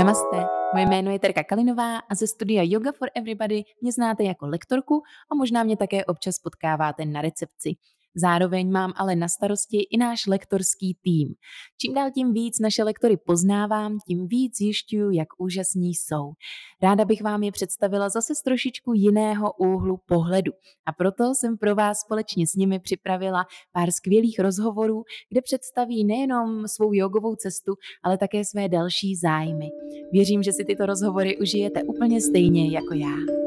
Namaste, moje jméno je Terka Kalinová a ze studia Yoga for Everybody mě znáte jako lektorku a možná mě také občas potkáváte na recepci. Zároveň mám ale na starosti i náš lektorský tým. Čím dál tím víc naše lektory poznávám, tím víc zjišťuju, jak úžasní jsou. Ráda bych vám je představila zase z trošičku jiného úhlu pohledu. A proto jsem pro vás společně s nimi připravila pár skvělých rozhovorů, kde představí nejenom svou jogovou cestu, ale také své další zájmy. Věřím, že si tyto rozhovory užijete úplně stejně jako já.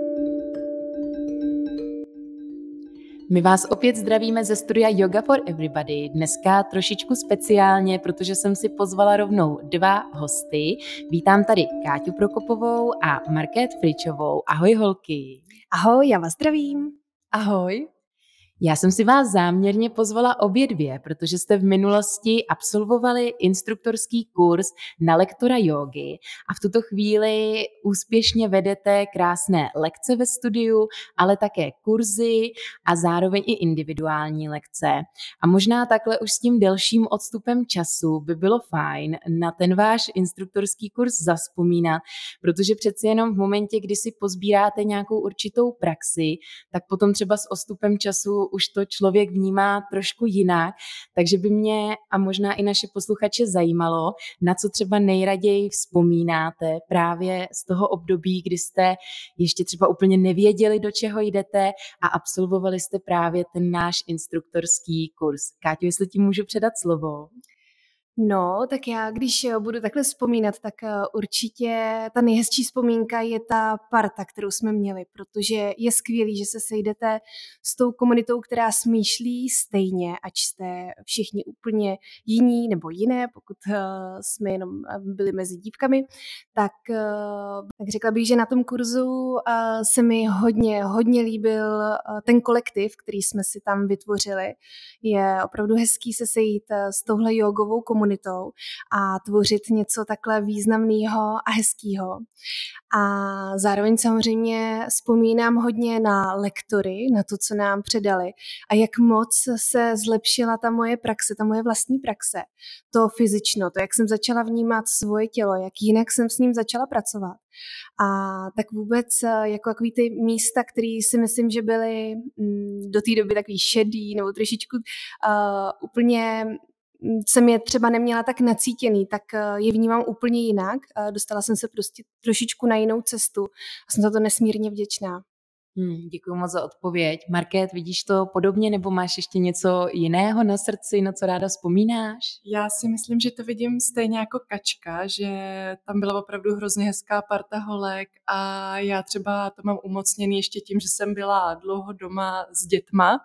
My vás opět zdravíme ze studia Yoga for Everybody. Dneska trošičku speciálně, protože jsem si pozvala rovnou dva hosty. Vítám tady Káťu Prokopovou a Market Fričovou. Ahoj holky. Ahoj, já vás zdravím. Ahoj. Já jsem si vás záměrně pozvala obě dvě, protože jste v minulosti absolvovali instruktorský kurz na lektora jogy a v tuto chvíli úspěšně vedete krásné lekce ve studiu, ale také kurzy a zároveň i individuální lekce. A možná takhle už s tím delším odstupem času by bylo fajn na ten váš instruktorský kurz zaspomínat, protože přeci jenom v momentě, kdy si pozbíráte nějakou určitou praxi, tak potom třeba s odstupem času už to člověk vnímá trošku jinak, takže by mě a možná i naše posluchače zajímalo, na co třeba nejraději vzpomínáte právě z toho období, kdy jste ještě třeba úplně nevěděli, do čeho jdete a absolvovali jste právě ten náš instruktorský kurz. Káťo, jestli ti můžu předat slovo. No, tak já, když eh, budu takhle vzpomínat, tak eh, určitě ta nejhezčí vzpomínka je ta parta, kterou jsme měli, protože je skvělý, že se sejdete s tou komunitou, která smýšlí stejně, ať jste všichni úplně jiní nebo jiné, pokud eh, jsme jenom byli mezi dívkami, tak, tak řekla bych, že na tom kurzu se mi hodně, hodně líbil ten kolektiv, který jsme si tam vytvořili. Je opravdu hezký se sejít s touhle jogovou komunitou, komunitou a tvořit něco takhle významného a hezkého. A zároveň samozřejmě vzpomínám hodně na lektory, na to, co nám předali a jak moc se zlepšila ta moje praxe, ta moje vlastní praxe. To fyzično, to, jak jsem začala vnímat svoje tělo, jak jinak jsem s ním začala pracovat. A tak vůbec jako takový ty místa, které si myslím, že byly mm, do té doby takový šedý nebo trošičku uh, úplně jsem je třeba neměla tak nacítěný, tak eh, je vnímám úplně jinak. Dostala jsem se prostě trošičku na jinou cestu a jsem za to nesmírně vděčná. Hmm, děkuji moc za odpověď. Market, vidíš to podobně nebo máš ještě něco jiného na srdci, na co ráda vzpomínáš? Já si myslím, že to vidím stejně jako Kačka, že tam byla opravdu hrozně hezká parta holek a já třeba to mám umocněný ještě tím, že jsem byla dlouho doma s dětma,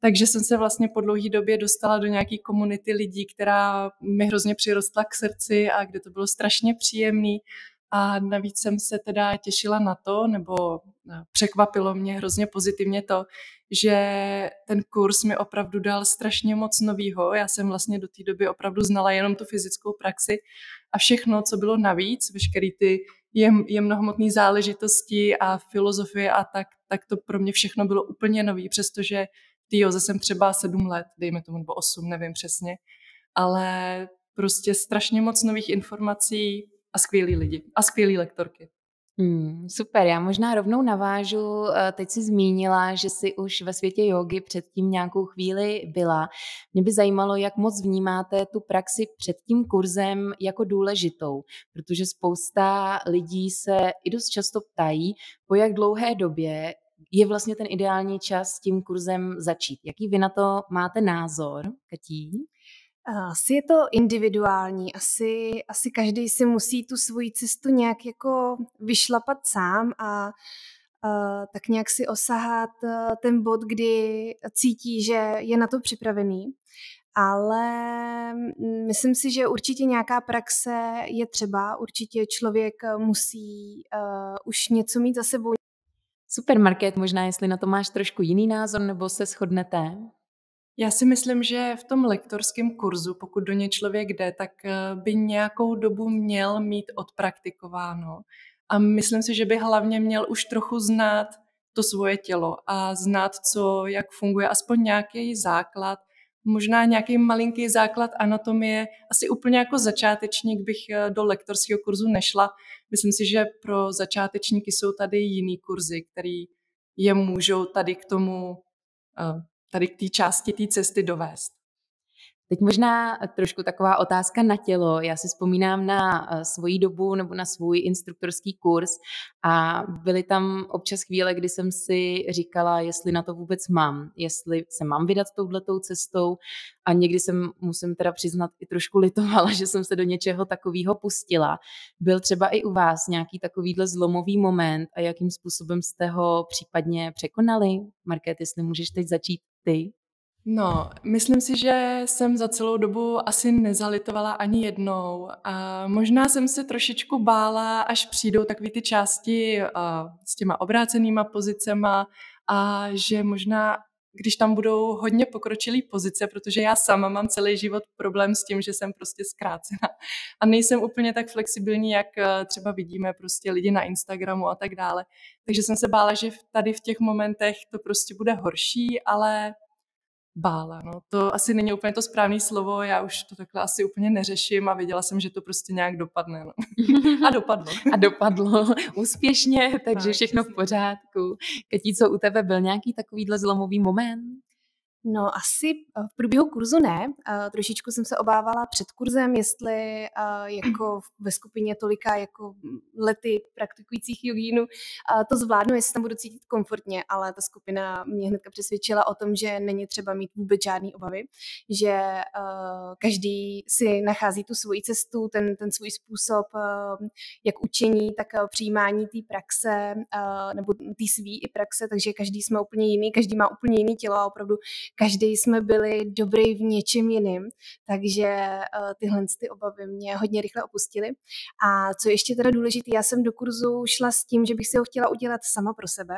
takže jsem se vlastně po dlouhé době dostala do nějaké komunity lidí, která mi hrozně přirostla k srdci a kde to bylo strašně příjemný. A navíc jsem se teda těšila na to, nebo eh, překvapilo mě hrozně pozitivně to, že ten kurz mi opravdu dal strašně moc novýho. Já jsem vlastně do té doby opravdu znala jenom tu fyzickou praxi a všechno, co bylo navíc, veškerý ty jem, jemnohmotné záležitosti a filozofie a tak, tak to pro mě všechno bylo úplně nový, přestože ty Joze jsem třeba sedm let, dejme tomu, nebo osm, nevím přesně, ale prostě strašně moc nových informací a skvělí lidi a skvělí lektorky. Hmm, super, já možná rovnou navážu. Eh, teď si zmínila, že jsi už ve světě jogy předtím nějakou chvíli byla. Mě by zajímalo, jak moc vnímáte tu praxi před tím kurzem jako důležitou, protože spousta lidí se i dost často ptají, po jak dlouhé době je vlastně ten ideální čas s tím kurzem začít. Jaký vy na to máte názor, Katí? Asi je to individuální, asi, asi každý si musí tu svoji cestu nějak jako vyšlapat sám a uh, tak nějak si osahat uh, ten bod, kdy cítí, že je na to připravený. Ale myslím si, že určitě nějaká praxe je třeba, určitě člověk musí uh, už něco mít za sebou, Supermarket, možná jestli na to máš trošku jiný názor nebo se shodnete? Já si myslím, že v tom lektorském kurzu, pokud do něj člověk jde, tak eh, by nějakou dobu měl mít odpraktikováno. A myslím si, že by hlavně měl už trochu znát to svoje tělo a znát, co, jak funguje, aspoň nějaký základ, možná nějaký malinký základ anatomie. Asi úplně jako začátečník bych eh, do lektorského kurzu nešla. Myslím si, že pro začátečníky jsou tady jiný kurzy, který je můžou tady k tomu, eh, tady k té části té cesty dovést. Teď možná trošku taková otázka na tělo. Já si vzpomínám na eh, svoji dobu nebo na svůj instruktorský kurz a byly tam občas chvíle, kdy jsem si říkala, jestli na to vůbec mám, jestli se mám vydat touhletou cestou a někdy jsem, musím teda přiznat, i trošku litovala, že jsem se do něčeho takového pustila. Byl třeba i u vás nějaký takovýhle zlomový moment a jakým způsobem jste ho případně překonali? Market, jestli můžeš teď začít ty. No, myslím si, že jsem za celou dobu asi nezalitovala ani jednou. A možná jsem se trošičku bála, až přijdou takové ty části uh, s těma obrácenýma pozicema a že možná když tam budou hodně pokročilý pozice, protože já sama mám celý život problém s tím, že jsem prostě zkrácena a nejsem úplně tak flexibilní, jak třeba vidíme prostě lidi na Instagramu a tak dále. Takže jsem se bála, že tady v těch momentech to prostě bude horší, ale bála. No. To asi není úplně to správné slovo, já už to takhle asi úplně neřeším a věděla jsem, že to prostě nějak dopadne. No. A dopadlo. a dopadlo úspěšně, takže tak, všechno v pořádku. Katí, co u tebe byl nějaký takovýhle zlomový moment? No asi eh, v průběhu kurzu ne. Eh, trošičku jsem se obávala před kurzem, jestli eh, jako ve skupině tolika jako lety praktikujících jogínů to zvládnu, jestli tam budu cítit komfortně, ale ta skupina mě hned přesvědčila o tom, že není třeba mít vůbec žádné obavy, že každý si nachází tu svoji cestu, ten, ten svůj způsob, jak učení, tak přijímání té praxe nebo té svý i praxe, takže každý jsme úplně jiný, každý má úplně jiný tělo a opravdu každý jsme byli dobrý v něčem jiným, takže uh, tyhle ty obavy mě hodně rychle opustily. A co ještě teda důležité, já jsem do kurzu šla s tím, že bych si ho chtěla udělat sama pro sebe,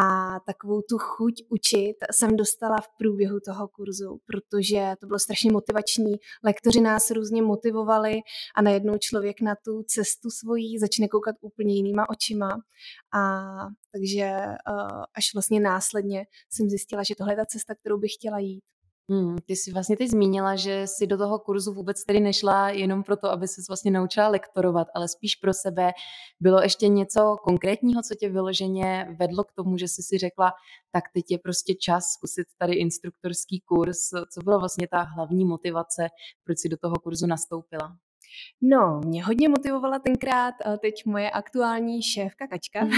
a takovou tu chuť učit jsem dostala v průběhu toho kurzu, protože to bylo strašně motivační. Lektoři nás různě motivovali a najednou člověk na tu cestu svojí začne koukat úplně jinýma očima. A takže až vlastně následně jsem zjistila, že tohle je ta cesta, kterou bych chtěla jít. Hmm, ty jsi vlastně teď zmínila, že si do toho kurzu vůbec tedy nešla jenom proto, aby se vlastně naučila lektorovat, ale spíš pro sebe. Bylo ještě něco konkrétního, co tě vyloženě vedlo k tomu, že jsi si řekla, tak teď je prostě čas zkusit tady instruktorský kurz. Co byla vlastně ta hlavní motivace, proč si do toho kurzu nastoupila? No, mě hodně motivovala tenkrát teď moje aktuální šéfka Kačka,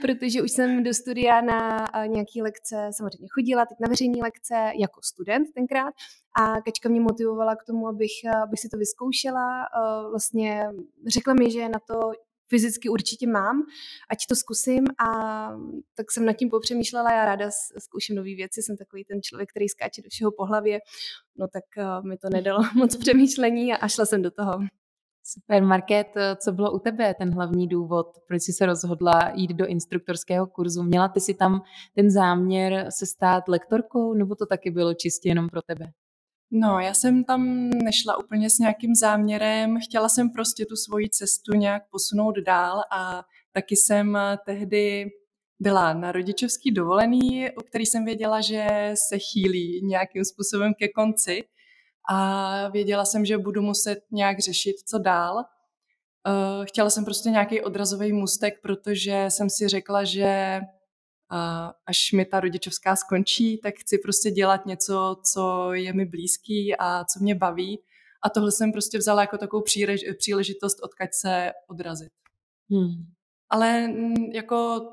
protože už jsem do studia na nějaký lekce samozřejmě chodila, teď na veřejné lekce jako student tenkrát a Kačka mě motivovala k tomu, abych, abych si to vyzkoušela. Vlastně řekla mi, že na to fyzicky určitě mám, ať to zkusím a tak jsem nad tím popřemýšlela, já ráda zkouším nové věci, jsem takový ten člověk, který skáče do všeho po hlavě, no tak uh, mi to nedalo moc přemýšlení a, šla jsem do toho. Super, Market, co bylo u tebe ten hlavní důvod, proč jsi se rozhodla jít do instruktorského kurzu? Měla ty si tam ten záměr se stát lektorkou, nebo to taky bylo čistě jenom pro tebe? No, já jsem tam nešla úplně s nějakým záměrem, chtěla jsem prostě tu svoji cestu nějak posunout dál a taky jsem tehdy byla na rodičovský dovolený, o který jsem věděla, že se chýlí nějakým způsobem ke konci a věděla jsem, že budu muset nějak řešit, co dál. Eh, chtěla jsem prostě nějaký odrazový mustek, protože jsem si řekla, že až mi ta rodičovská skončí, tak chci prostě dělat něco, co je mi blízký a co mě baví. A tohle jsem prostě vzala jako takovou příležitost, odkaď se odrazit. Hmm. Ale mm, jako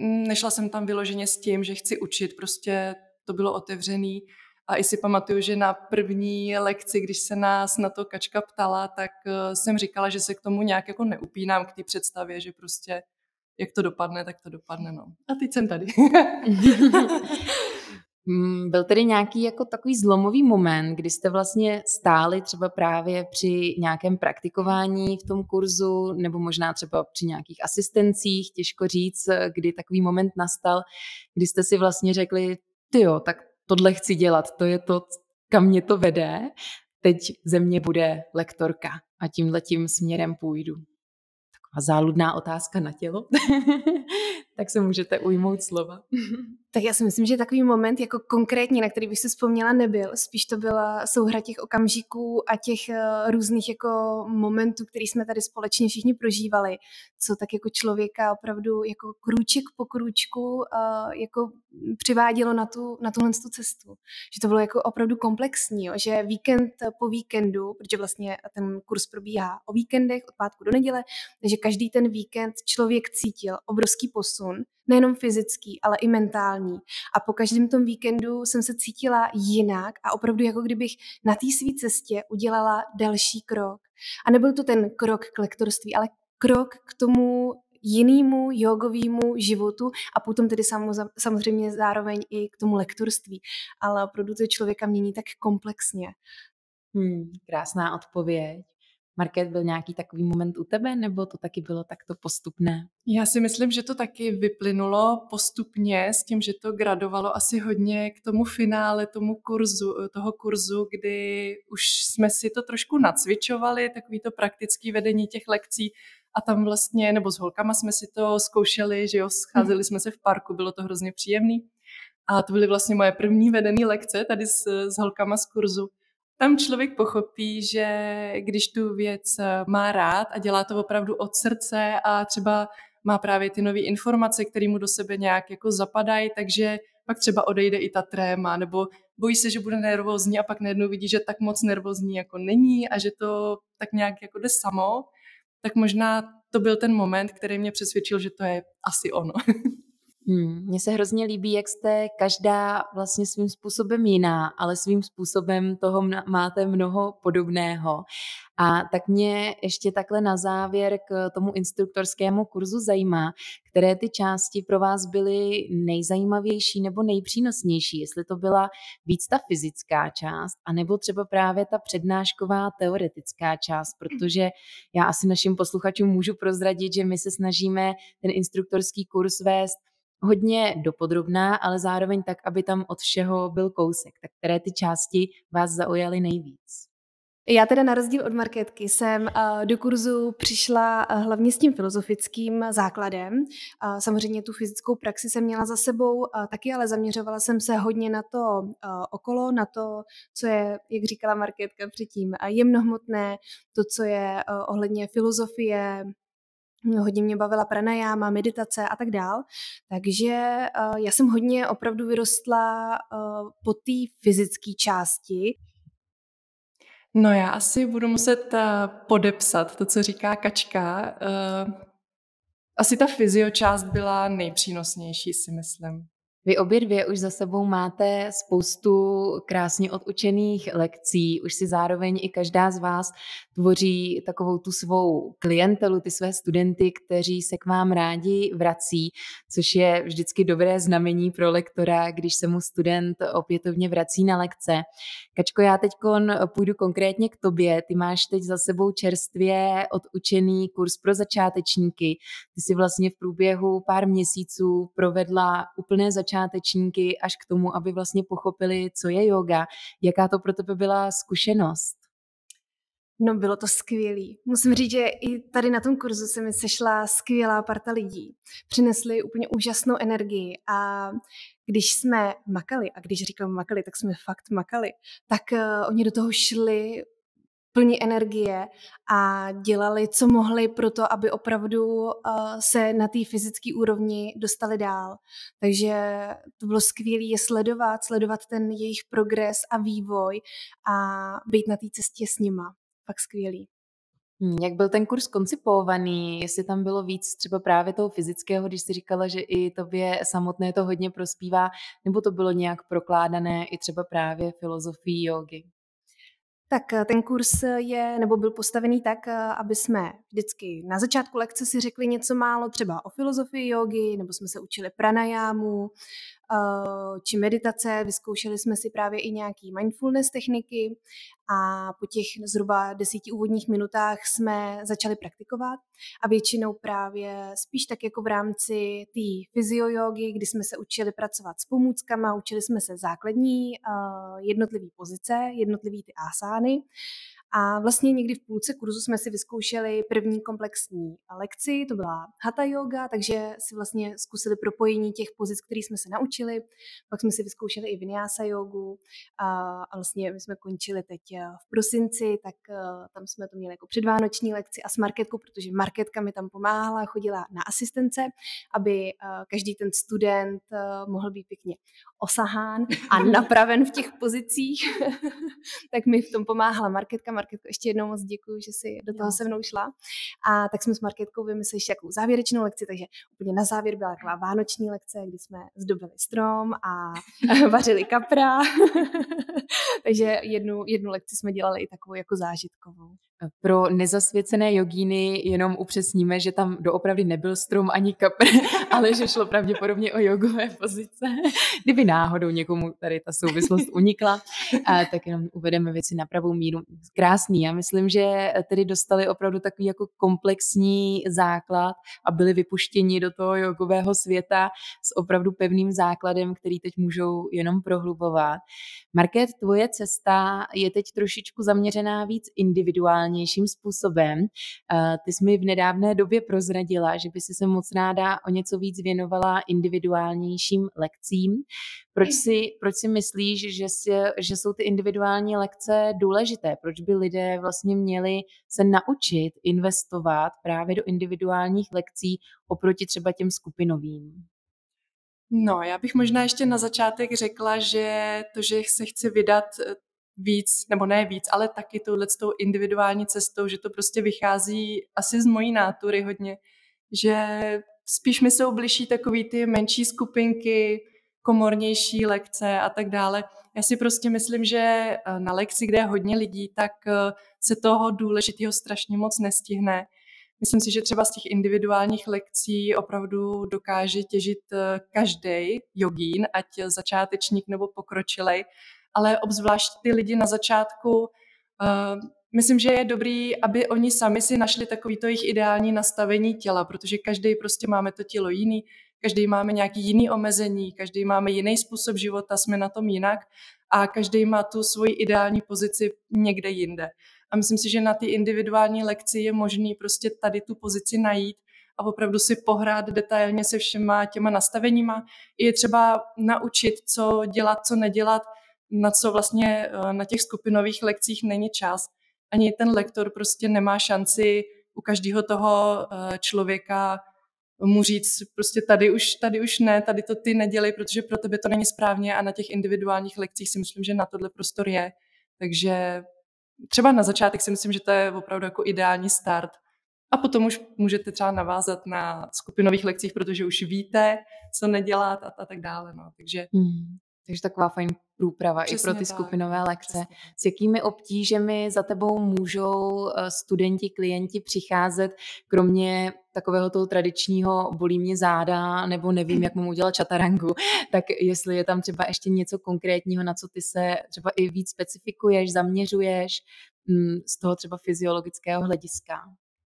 mm, nešla jsem tam vyloženě s tím, že chci učit, prostě to bylo otevřený. A i si pamatuju, že na první lekci, když se nás na to Kačka ptala, tak eh, jsem říkala, že se k tomu nějak jako neupínám k té představě, že prostě jak to dopadne, tak to dopadne. No. A teď jsem tady. Mm, byl tedy nějaký jako takový zlomový moment, kdy jste vlastně stáli třeba právě při nějakém praktikování v tom kurzu, nebo možná třeba při nějakých asistencích, těžko říct, kdy takový moment nastal, kdy jste si vlastně řekli, ty jo, tak tohle chci dělat, to je to, kam mě to vede, teď ze mě bude lektorka a tímhle tím směrem půjdu taková záludná otázka na tělo, tak se můžete ujmout slova. Tak já si myslím, že takový moment jako konkrétně, na který bych si vzpomněla, nebyl. Spíš to byla souhra těch okamžiků a těch uh, různých jako momentů, který jsme tady společně všichni prožívali, co tak jako člověka opravdu jako krůček po krůčku uh, jako přivádělo na, tu, na tuhle tu cestu. Že to bylo jako opravdu komplexní, jo? že víkend po víkendu, protože vlastně ten kurz probíhá o víkendech od pátku do neděle, takže každý ten víkend člověk cítil obrovský posun, nejenom fyzický, ale i mentální. A po každém tom víkendu jsem se cítila jinak a opravdu jako kdybych na té své cestě udělala další krok. A nebyl to ten krok k lektorství, ale krok k tomu jinému jogovému životu a potom tedy samozřejmě zároveň i k tomu lektorství. Ale opravdu to člověka mění tak komplexně. Hmm, krásná odpověď. Market, byl nějaký takový moment u tebe, nebo to taky bylo takto postupné? Já si myslím, že to taky vyplynulo postupně s tím, že to gradovalo asi hodně k tomu finále, tomu kurzu, toho kurzu, kdy už jsme si to trošku nacvičovali, takový to praktický vedení těch lekcí a tam vlastně, nebo s holkama jsme si to zkoušeli, že jo, scházeli jsme se v parku, bylo to hrozně příjemný. A to byly vlastně moje první vedené lekce tady s, s holkama z kurzu tam člověk pochopí, že když tu věc eh, má rád a dělá to opravdu od srdce a třeba má právě ty nové informace, které mu do sebe nějak jako zapadají, takže pak třeba odejde i ta tréma, nebo bojí se, že bude nervózní a pak najednou vidí, že tak moc nervózní jako není a že to tak nějak jako jde samo, tak možná to byl ten moment, který mě přesvědčil, že to je asi ono. Hmm, mně se hrozně líbí, jak jste každá vlastně svým způsobem jiná, ale svým způsobem toho máte mnoho podobného. A tak mě ještě takhle na závěr k tomu instruktorskému kurzu zajímá, které ty části pro vás byly nejzajímavější nebo nejpřínosnější, jestli to byla víc ta fyzická část, anebo třeba právě ta přednášková teoretická část, protože já asi našim posluchačům můžu prozradit, že my se snažíme ten instruktorský kurz vést hodně dopodrobná, ale zároveň tak, aby tam od všeho byl kousek. Tak které ty části vás zaujaly nejvíc? Já teda na rozdíl od marketky jsem eh, do kurzu přišla eh, hlavně s tím filozofickým základem. Samozřejmě tu fyzickou praxi jsem měla za sebou taky, ale zaměřovala jsem se hodně na to eh, okolo, na to, co je, jak říkala marketka předtím, jemnohmotné, to, co je ohledně filozofie, hodně mě bavila pranayama, meditace a tak dál. Takže uh, já jsem hodně opravdu vyrostla uh, po té fyzické části. No já asi budu muset uh, podepsat to, co říká Kačka. Asi ta fyziočást byla nejpřínosnější, si myslím. Vy obě dvě už za sebou máte spoustu krásně odučených lekcí, už si zároveň i každá z vás tvoří takovou tu svou klientelu, ty své studenty, kteří se k vám rádi vrací, což je vždycky dobré znamení pro lektora, když se mu student opětovně vrací na lekce. Kačko, já teď půjdu konkrétně k tobě. Ty máš teď za sebou čerstvě odučený kurz pro začátečníky. Ty si vlastně v průběhu pár měsíců provedla úplné začátečníky až k tomu, aby vlastně pochopili, co je yoga. Jaká to pro tebe byla zkušenost? No bylo to skvělý. Musím říct, že i tady na tom kurzu se mi sešla skvělá parta lidí. Přinesli úplně úžasnou energii a když jsme makali, a když říkám makali, tak jsme fakt makali, tak uh, oni do toho šli plní energie a dělali, co mohli pro to, aby opravdu uh, se na té fyzické úrovni dostali dál. Takže to bylo skvělé je sledovat, sledovat ten jejich progres a vývoj a být na té cestě s nima fakt skvělý. Hmm, jak byl ten kurz koncipovaný? Jestli tam bylo víc třeba právě toho fyzického, když jsi říkala, že i tobě samotné to hodně prospívá, nebo to bylo nějak prokládané i třeba právě filozofii jogy? Tak eh, ten kurz je, nebo byl postavený tak, eh, aby jsme vždycky na začátku lekce si řekli něco málo třeba o filozofii jogy, nebo jsme se učili pranajámu, Eh, či meditace, vyzkoušeli jsme si právě i nějaký mindfulness techniky a po těch zhruba desíti úvodních minutách jsme začali praktikovat a většinou právě spíš tak jako v rámci té fyziojogy, kdy jsme se učili pracovat s pomůckama, učili jsme se základní uh, jednotlivý pozice, jednotlivý ty asány A vlastně někdy v půlce kurzu jsme si vyzkoušeli první komplexní lekci, to byla hatha yoga, takže si vlastně zkusili propojení těch pozic, které jsme se naučili. Pak jsme si vyzkoušeli i vinyasa jogu a, a vlastně my jsme končili teď eh, v prosinci, tak uh, tam jsme to měli jako předvánoční lekci a s Marketkou, protože Marketka mi tam pomáhala, chodila na asistence, aby uh, každý ten student mohl být pěkně osahán a napraven v těch pozicích. tak mi v tom pomáhala Marketka. Marketko, ještě jednou moc děkuji, že jsi do toho se mnou šla. A tak jsme s Marketkou vymysleli ještě jakou závěrečnou lekci, takže úplně na závěr byla taková vánoční lekce, kdy jsme zdobili strom a vařili kapra. takže jednu, jednu lekci jsme dělali i takovou jako zážitkovou. Pro nezasvěcené jogíny jenom upřesníme, že tam doopravdy nebyl strom ani kapr, ale že šlo pravděpodobně o jogové pozice. Kdyby náhodou někomu tady ta souvislost unikla, tak jenom uvedeme věci na pravou míru. Krásný. Já myslím, že tedy dostali opravdu takový jako komplexní základ a byli vypuštěni do toho jogového světa s opravdu pevným základem, který teď můžou jenom prohlubovat. Market, tvoje cesta je teď trošičku zaměřená víc individuálnějším způsobem. Ty jsi mi v nedávné době prozradila, že by si se moc ráda o něco víc věnovala individuálnějším lekcím. Proč si, proč si myslíš, že, si, že jsou ty individuální lekce důležité? Proč by lidé vlastně měli se naučit investovat právě do individuálních lekcí oproti třeba těm skupinovým? No, já bych možná ještě na začátek řekla, že to, že se chci vydat eh, víc, nebo ne víc, ale taky touhle tou individuální cestou, že to prostě vychází asi z mojí nátury hodně, že spíš mi jsou bližší takový ty menší skupinky, komornější lekce a tak dále. Já si prostě myslím, že eh, na lekci, kde je hodně lidí, tak eh, se toho důležitého strašně moc nestihne. Myslím si, že třeba z těch individuálních lekcí opravdu dokáže těžit eh, každý jogín, ať začátečník nebo pokročilej, ale obzvlášť ty lidi na začátku, uh, myslím, že je dobrý, aby oni sami si našli takový to jejich ideální nastavení těla, protože každý prostě máme to tělo jiný, každý máme nějaký jiný omezení, každý máme jiný způsob života, jsme na tom jinak a každý má tu svoji ideální pozici někde jinde. A myslím si, že na ty individuální lekci je možný prostě tady tu pozici najít a opravdu si pohrát detailně se všema těma nastaveníma. Je třeba naučit, co dělat, co nedělat, na co vlastně eh, na těch skupinových lekcích není čas. Ani ten lektor prostě nemá šanci u každého toho eh, člověka mu říct prostě tady už, tady už ne, tady to ty nedělej, protože pro tebe to není správně a na těch individuálních lekcích si myslím, že na tohle prostor je. Takže třeba na začátek si myslím, že to je opravdu jako ideální start. A potom už můžete třeba navázat na skupinových lekcích, protože už víte, co nedělat a, a tak dále. No. Takže hmm. Takže taková fajn průprava Přesně i pro ty tak. skupinové lekce. Přesně. S jakými obtížemi za tebou můžou eh, studenti, klienti přicházet, kromě takového toho tradičního bolí mě záda, nebo nevím, jak mám udělat čatarangu, tak jestli je tam třeba ještě něco konkrétního, na co ty se třeba i víc specifikuješ, zaměřuješ mm, z toho třeba fyziologického hlediska.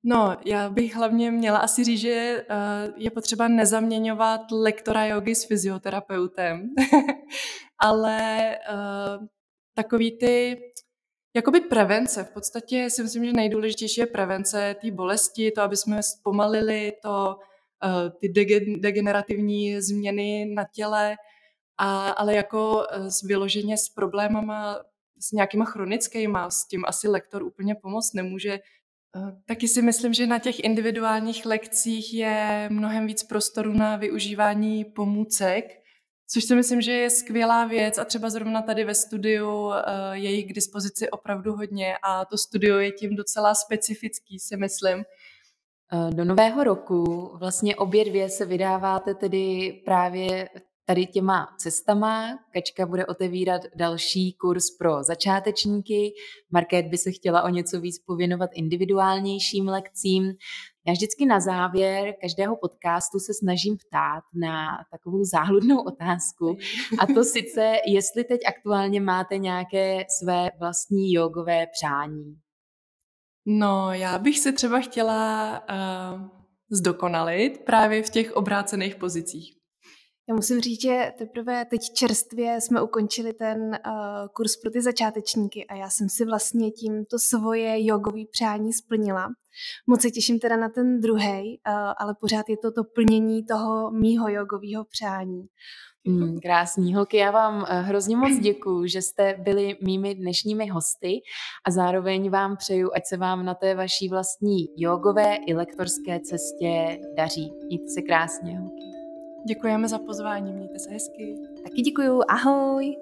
No, já bych hlavně měla asi říct, že uh, je potřeba nezaměňovat lektora jogy s fyzioterapeutem, ale uh, takový ty jakoby prevence. V podstatě si myslím, že nejdůležitější je prevence té bolesti, to, aby jsme zpomalili to, uh, ty degenerativní změny na těle, a, ale jako s vyloženě s problémama s nějakýma chronickýma, s tím asi lektor úplně pomoct nemůže. Taky si myslím, že na těch individuálních lekcích je mnohem víc prostoru na využívání pomůcek, což si myslím, že je skvělá věc a třeba zrovna tady ve studiu eh, je jich k dispozici opravdu hodně a to studio je tím docela specifický, si myslím. Eh, do nového roku vlastně obě dvě se vydáváte tedy právě tady těma cestama. Kačka bude otevírat další kurz pro začátečníky. Market by se chtěla o něco víc pověnovat individuálnějším lekcím. Já vždycky na závěr každého podcastu se snažím ptát na takovou záhludnou otázku. A to sice, jestli teď aktuálně máte nějaké své vlastní jogové přání. No, já bych se třeba chtěla uh, zdokonalit právě v těch obrácených pozicích. Já musím říct, že teprve teď čerstvě jsme ukončili ten uh, kurz pro ty začátečníky a já jsem si vlastně tímto svoje jogové přání splnila. Moc se těším teda na ten druhý, uh, ale pořád je to to plnění toho mýho jogového přání. Mm, krásný holky, já vám eh, hrozně moc děkuju, že jste byli mými dnešními hosty a zároveň vám přeju, ať se vám na té vaší vlastní jogové i lektorské cestě daří. Mějte se krásně, holky. Děkujeme za pozvání, mějte se hezky. Taky děkuju, ahoj.